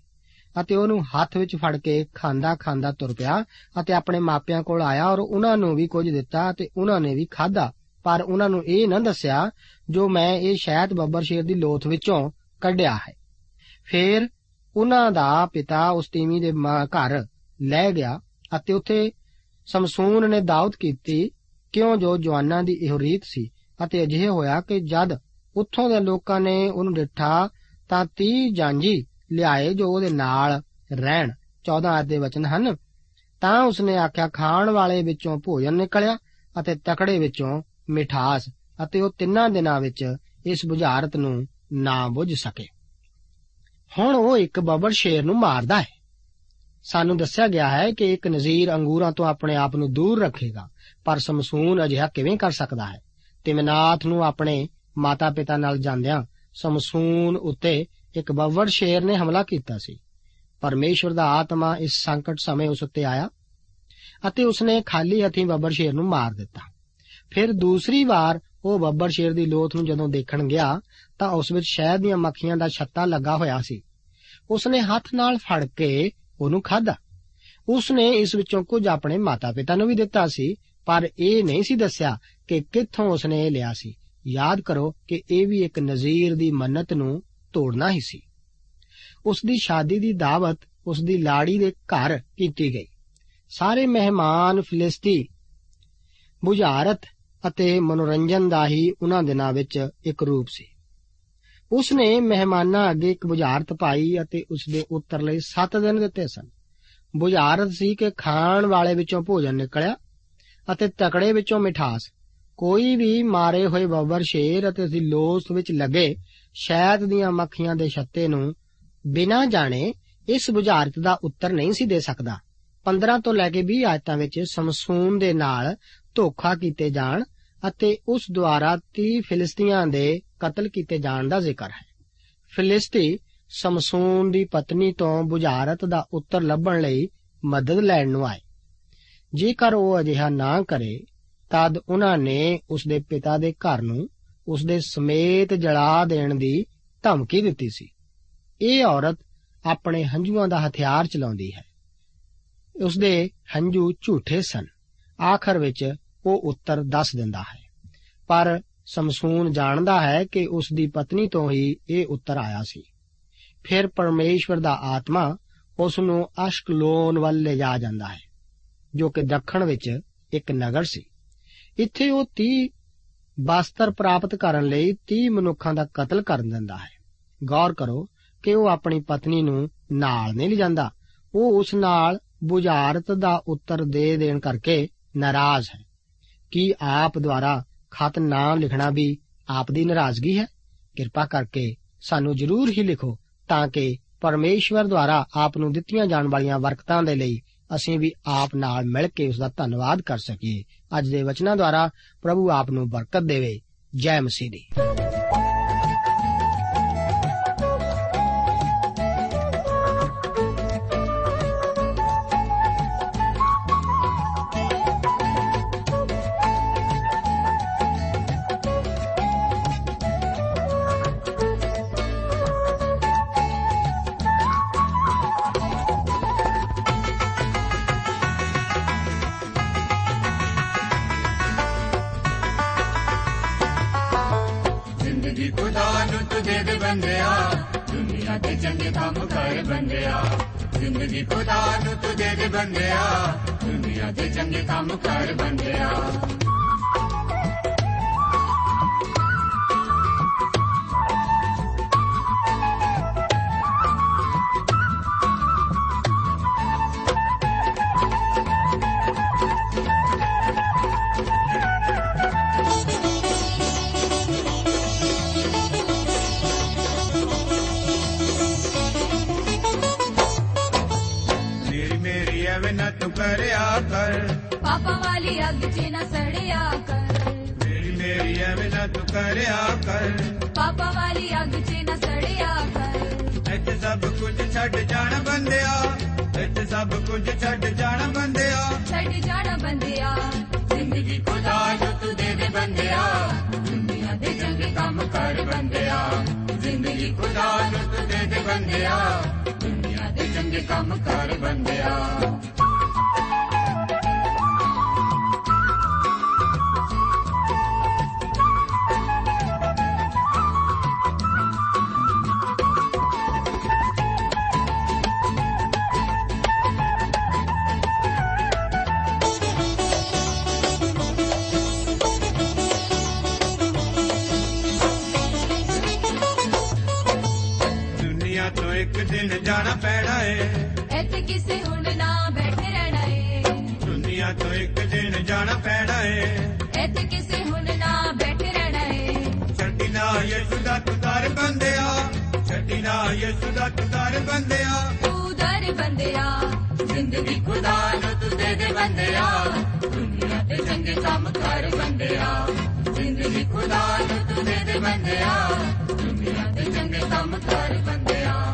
Speaker 2: ਅਤੇ ਉਹਨੂੰ ਹੱਥ ਵਿੱਚ ਫੜ ਕੇ ਖਾਂਦਾ ਖਾਂਦਾ ਤੁਰ ਪਿਆ ਅਤੇ ਆਪਣੇ ਮਾਪਿਆਂ ਕੋਲ ਆਇਆ ਔਰ ਉਹਨਾਂ ਨੂੰ ਵੀ ਕੁਝ ਦਿੱਤਾ ਤੇ ਉਹਨਾਂ ਨੇ ਵੀ ਖਾਧਾ। ਪਰ ਉਹਨਾਂ ਨੂੰ ਇਹ ਨਾ ਦੱਸਿਆ, ਜੋ ਮੈਂ ਇਹ ਸ਼ਹਿਦ ਬੱਬਰ ਸ਼ੇਰ ਦੀ ਲੋਥ ਵਿੱਚੋਂ ਕੱਢਿਆ ਹੈ। ਫਿਰ ਉਹਨਾਂ ਦਾ ਪਿਤਾ ਉਸ ਤੀਵੀਂ ਦੇ ਘਰ ਲੈ ਗਿਆ ਅਤੇ ਉੱਥੇ ਸਮਸੂਨ ਨੇ ਦਾਵਤ ਕੀਤੀ, ਕਿਉਂ ਜੋ ਜਵਾਨਾਂ ਦੀ ਇਹੋ ਰੀਤ ਸੀ? ਅਤੇ ਅਜਿਹੇ ਹੋਇਆ ਕਿ ਜਦ ਉੱਥੋਂ ਦੇ ਲੋਕਾਂ ਨੇ ਉਹਨੂੰ ਡਿੱਠਾ ਤਾਂ 30 ਜਾਂਜੀ ਲਿਆਏ ਜੋ ਉਹਦੇ ਨਾਲ ਰਹਿਣ। 14 ਆਇਤ ਦੇ ਵਚਨ ਹਨ, ਤਾਂ ਉਸਨੇ ਆਖਿਆ, ਖਾਣ ਵਾਲੇ ਵਿੱਚੋਂ ਭੋਜਨ ਨਿਕਲਿਆ ਅਤੇ ਤਕੜੇ ਵਿੱਚੋਂ ਮਿਠਾਸ ਅਤੇ ਉਹ ਤਿੰਨਾਂ ਦਿਨਾਂ ਵਿੱਚ ਇਸ ਬੁਝਾਰਤ ਨੂੰ ਨਾ ਬੁੱਝ ਸਕੇ। ਹੁਣ ਉਹ ਇੱਕ ਬਬਰ ਸ਼ੇਰ ਨੂੰ ਮਾਰਦਾ ਹੈ। ਸਾਨੂੰ ਦੱਸਿਆ ਗਿਆ ਹੈ ਕਿ ਇੱਕ ਨਜ਼ੀਰ ਅੰਗੂਰਾਂ ਤੋਂ ਆਪਣੇ ਆਪ ਨੂੰ ਦੂਰ ਰੱਖੇਗਾ, ਪਰ ਸਮਸੂਨ ਅਜਿਹਾ ਕਿਵੇਂ ਕਰ ਸਕਦਾ ਹੈ? ਤਿਮਨਾਥ ਨੂੰ ਆਪਣੇ ਮਾਤਾ-ਪਿਤਾ ਨਾਲ ਜਾਂਦਿਆਂ ਸਮਸੂਨ ਉੱਤੇ ਇੱਕ ਬਵਰ ਸ਼ੇਰ ਨੇ ਹਮਲਾ ਕੀਤਾ ਸੀ। ਪਰਮੇਸ਼ਵਰ ਦਾ ਆਤਮਾ ਇਸ ਸੰਕਟ ਸਮੇਂ ਉਸ ਉੱਤੇ ਆਇਆ ਅਤੇ ਉਸਨੇ ਖਾਲੀ ਹੱਥੀਂ ਬੱਬਰ ਸ਼ੇਰ ਨੂੰ ਮਾਰ ਦਿੱਤਾ। ਫਿਰ ਦੂਸਰੀ ਵਾਰ ਉਹ ਬੱਬਰ ਸ਼ੇਰ ਦੀ ਲੋਥ ਨੂੰ ਜਦੋਂ ਦੇਖਣ ਗਿਆ ਤਾਂ ਉਸ ਵਿੱਚ ਸ਼ਹਿਦ ਦੀਆਂ ਮੱਖੀਆਂ ਦਾ ਛੱਤਾ ਲੱਗਾ ਹੋਇਆ ਸੀ। ਉਸਨੇ ਹੱਥ ਨਾਲ ਫੜ ਕੇ ਉਹਨੂੰ ਖਾਧਾ। ਉਸਨੇ ਇਸ ਵਿੱਚੋਂ ਕੁਝ ਆਪਣੇ ਮਾਤਾ-ਪਿਤਾ ਨੂੰ ਵੀ ਦਿੱਤਾ ਸੀ, ਪਰ ਇਹ ਨਹੀਂ ਸੀ ਦੱਸਿਆ ਕਿ ਕਿੱਥੋਂ ਉਸਨੇ ਇਹ ਲਿਆ ਸੀ। ਯਾਦ ਕਰੋ ਕਿ ਇਹ ਵੀ ਇੱਕ ਨਜ਼ੀਰ ਦੀ ਮੰਨਤ ਨੂੰ ਤੋੜਨਾ ਹੀ ਸੀ। ਉਸ ਦੀ ਸ਼ਾਦੀ ਦੀ ਦਾਵਤ ਉਸ ਦੀ ਲਾੜੀ ਦੇ ਘਰ ਕੀਤੀ ਗਈ। ਸਾਰੇ ਮਹਿਮਾਨ ਫਿਲਿਸਤੀ, ਬੁਝਾਰਤ ਅਤੇ ਮਨੋਰੰਜਨ ਦਾ ਹੀ ਉਹਨਾਂ ਦਿਨਾਂ ਵਿੱਚ ਇੱਕ ਰੂਪ ਸੀ। ਉਸ ਨੇ ਮਹਿਮਾਨਾਂ ਅੱਗੇ ਇੱਕ ਬੁਝਾਰਤ ਪਾਈ ਅਤੇ ਉਸ ਦੇ ਉੱਤਰ ਲਈ 7 ਦਿਨ ਦਿੱਤੇ ਸਨ। ਬੁਝਾਰਤ ਸੀ ਕਿ ਖਾਣ ਵਾਲੇ ਵਿੱਚੋਂ ਭੋਜਨ ਨਿਕਲਿਆ ਅਤੇ ਤਕੜੇ ਵਿੱਚੋਂ ਮਿਠਾਸ, ਕੋਈ ਵੀ ਮਾਰੇ ਹੋਏ ਬੱਬਰ ਸ਼ੇਰ ਅਤੇ ਉਸ ਦੀ ਲੋਸ ਵਿੱਚ ਲੱਗੇ ਸ਼ਹਿਦ ਦੀਆਂ ਮੱਖੀਆਂ ਦੇ ਛੱਤੇ ਨੂੰ ਬਿਨਾਂ ਜਾਣੇ ਇਸ ਬੁਝਾਰਤ ਦਾ ਉੱਤਰ ਨਹੀਂ ਸੀ ਦੇ ਸਕਦਾ। 15 ਤੋਂ ਲੈ ਕੇ 20 ਆਇਤਾਂ ਵਿੱਚ ਸਮਸੂਨ ਦੇ ਨਾਲ ਧੋਖਾ ਕੀਤੇ ਜਾਣ ਅਤੇ ਉਸ ਦੁਆਰਾ 30 ਫਿਲਿਸਤੀਆਂ ਦੇ ਕਤਲ ਕੀਤੇ ਜਾਣ ਦਾ ਜ਼ਿਕਰ ਹੈ। ਫਿਲਿਸਤੀ ਸਮਸੂਨ ਦੀ ਪਤਨੀ ਤੋਂ ਬੁਝਾਰਤ ਦਾ ਉੱਤਰ ਲੱਭਣ ਲਈ ਮਦਦ ਲੈਣ ਨੂੰ ਆਏ। ਜੇਕਰ ਉਹ ਅਜਿਹਾ ਨਾ ਕਰੇ, ਤਦ ਉਹਨਾਂ ਨੇ ਉਸ ਦੇ ਪਿਤਾ ਦੇ ਘਰ ਨੂੰ ਉਸ ਦੇ ਸਮੇਤ ਜਲਾ ਦੇਣ ਦੀ ਧਮਕੀ ਦਿੱਤੀ ਸੀ। ਇਹ ਔਰਤ ਆਪਣੇ ਹੰਝੂਆਂ ਦਾ ਹਥਿਆਰ ਚਲਾਉਂਦੀ ਹੈ। ਉਸ ਦੇ ਹੰਝੂ ਝੂਠੇ ਸਨ। ਆਖਰ ਵਿੱਚ ਉਹ ਉੱਤਰ ਦੱਸ ਦਿੰਦਾ ਹੈ। ਪਰ ਸਮਸੂਨ ਜਾਣਦਾ ਹੈ ਕਿ ਉਸ ਦੀ ਪਤਨੀ ਤੋਂ ਹੀ ਇਹ ਉੱਤਰ ਆਇਆ ਸੀ। ਫਿਰ ਪਰਮੇਸ਼ਵਰ ਦਾ ਆਤਮਾ ਉਸ ਨੂੰ ਅਸ਼ਕਲੋਨ ਵੱਲ ਲੈ ਜਾ ਜਾਂਦਾ ਹੈ, ਜੋ ਕਿ ਦੱਖਣ ਵਿੱਚ ਇੱਕ ਨਗਰ ਸੀ। ਇੱਥੇ ਉਹ 30 ਬਸਤਰ ਪ੍ਰਾਪਤ ਕਰਨ ਲਈ 30 ਮਨੁੱਖਾਂ ਦਾ ਕਤਲ ਕਰ ਦਿੰਦਾ ਹੈ। ਗੌਰ ਕਰੋ ਕਿ ਉਹ ਆਪਣੀ ਪਤਨੀ ਨੂੰ ਨਾਲ ਨਹੀਂ ਲਿਜਾਂਦਾ। ਉਹ ਉਸ ਨਾਲ ਬੁਝਾਰਤ ਦਾ ਉੱਤਰ ਦੇ ਦੇਣ ਕਰਕੇ ਨਾਰਾਜ਼ ਹੈ। ਕੀ ਆਪ ਦੁਆਰਾ ਖਤ ਨਾ ਲਿਖਣਾ ਵੀ ਆਪ ਦੀ ਨਾਰਾਜ਼ਗੀ ਹੈ? ਕਿਰਪਾ ਕਰਕੇ ਸਾਨੂੰ ਜ਼ਰੂਰ ਹੀ ਲਿਖੋ ਤਾਂ ਕਿ ਪਰਮੇਸ਼ਵਰ ਦੁਆਰਾ ਆਪ ਨੂੰ ਦਿੱਤੀਆਂ ਜਾਣ ਵਾਲੀਆਂ ਵਰਕਤਾਂ ਦੇ ਲਈ ਅਸੀਂ ਵੀ ਆਪ ਨਾਲ ਮਿਲ ਕੇ ਉਸ ਦਾ ਧੰਨਵਾਦ ਕਰ ਸਕੀਏ। ਅੱਜ ਦੇ ਵਚਨਾਂ ਦੁਆਰਾ ਪ੍ਰਭੂ ਆਪ ਨੂੰ ਬਰਕਤ ਦੇਵੇ। ਜੈ ਮਸੀਹ ਦੀ।
Speaker 3: ਜ਼ਿੰਦਗੀ ਖੁਦਾ ਨੂੰ ਤੁਝੇ ਦੇ ਬੰਦਿਆ। ਦੁਨੀਆ ਦੇ ਚੰਗੇ ਕੰਮ ਕਰ ਬੰਦਿਆ। ਜ਼ਿੰਦਗੀ ਖੁਦਾ ਨੂੰ ਤੁਝੇ ਦੇ ਬੰਦਿਆ। ਦੁਨੀਆ ਦੇ ਚੰਗੇ ਕੰਮ ਕਰ ਬੰਦਿਆ।
Speaker 4: ਅੱਗ 'ਚ ਨਾ ਸੜਿਆ ਕਰ।
Speaker 1: ਇੱਥੇ ਸਭ ਕੁਝ ਛੱਡ ਜਾਣਾ ਬੰਦਿਆ। ਇੱਥੇ ਸਭ ਕੁਝ ਛੱਡ ਜਾਣਾ ਬੰਦਿਆ।
Speaker 4: ਛੱਡ ਜਾਣਾ ਬੰਦਿਆ।
Speaker 3: ਜ਼ਿੰਦਗੀ ਖੁਦਾ ਨੂੰ ਤੂੰ ਦੇ ਦੇ ਬੰਦਿਆ। ਦੁਨੀਆ ਦੇ ਚੰਗੇ ਕੰਮ ਕਰ ਬੰਦਿਆ। ਜ਼ਿੰਦਗੀ ਖੁਦਾ ਨੂੰ ਤੂੰ ਦੇ ਦੇ ਬੰਦਿਆ। ਦੁਨੀਆ ਦੇ ਚੰਗੇ ਕੰਮ ਕਰ ਬੰਦਿਆ।
Speaker 4: ਕਿਸੇ ਹੁਣ ਨਾ ਬੈਠੇ ਰਹਿਣਾ ਏ।
Speaker 1: ਦੁਨੀਆ ਤੋਂ ਇੱਕ ਦਿਨ ਜਾਣਾ ਪੈਣਾ ਏ।
Speaker 4: ਇੱਥੇ ਕਿਸੇ ਹੁਣ ਨਾ ਬੈਠੇ ਰਹਿਣਾ ਏ।
Speaker 1: ਛੱਡੀ ਨਾ ਯਿਸੂ ਦਾ ਤੁਦਾਰ ਬੰਦਿਆ। ਛੱਡੀ ਨਾ ਯਿਸੂ ਦਾ ਤੁਦਾਰ ਬੰਦਿਆ
Speaker 4: ਤੂੰ ਦਰ ਬੰਦਿਆ।
Speaker 3: ਜ਼ਿੰਦਗੀ ਖੁਦਾ ਨੂੰ ਤੂੰ ਦੇ ਦੇ ਬੰਦਿਆ। ਦੁਨੀਆ ਦੇ ਚੰਗੇ ਕੰਮ ਕਰ ਬੰਦਿਆ। ਜ਼ਿੰਦਗੀ ਖੁਦਾ ਨੂੰ ਤੂੰ ਦੇ ਦੇ ਬੰਦਿਆ। ਦੁਨੀਆ ਦੇ ਚੰਗੇ ਕੰਮ ਕਰ ਬੰਦਿਆ।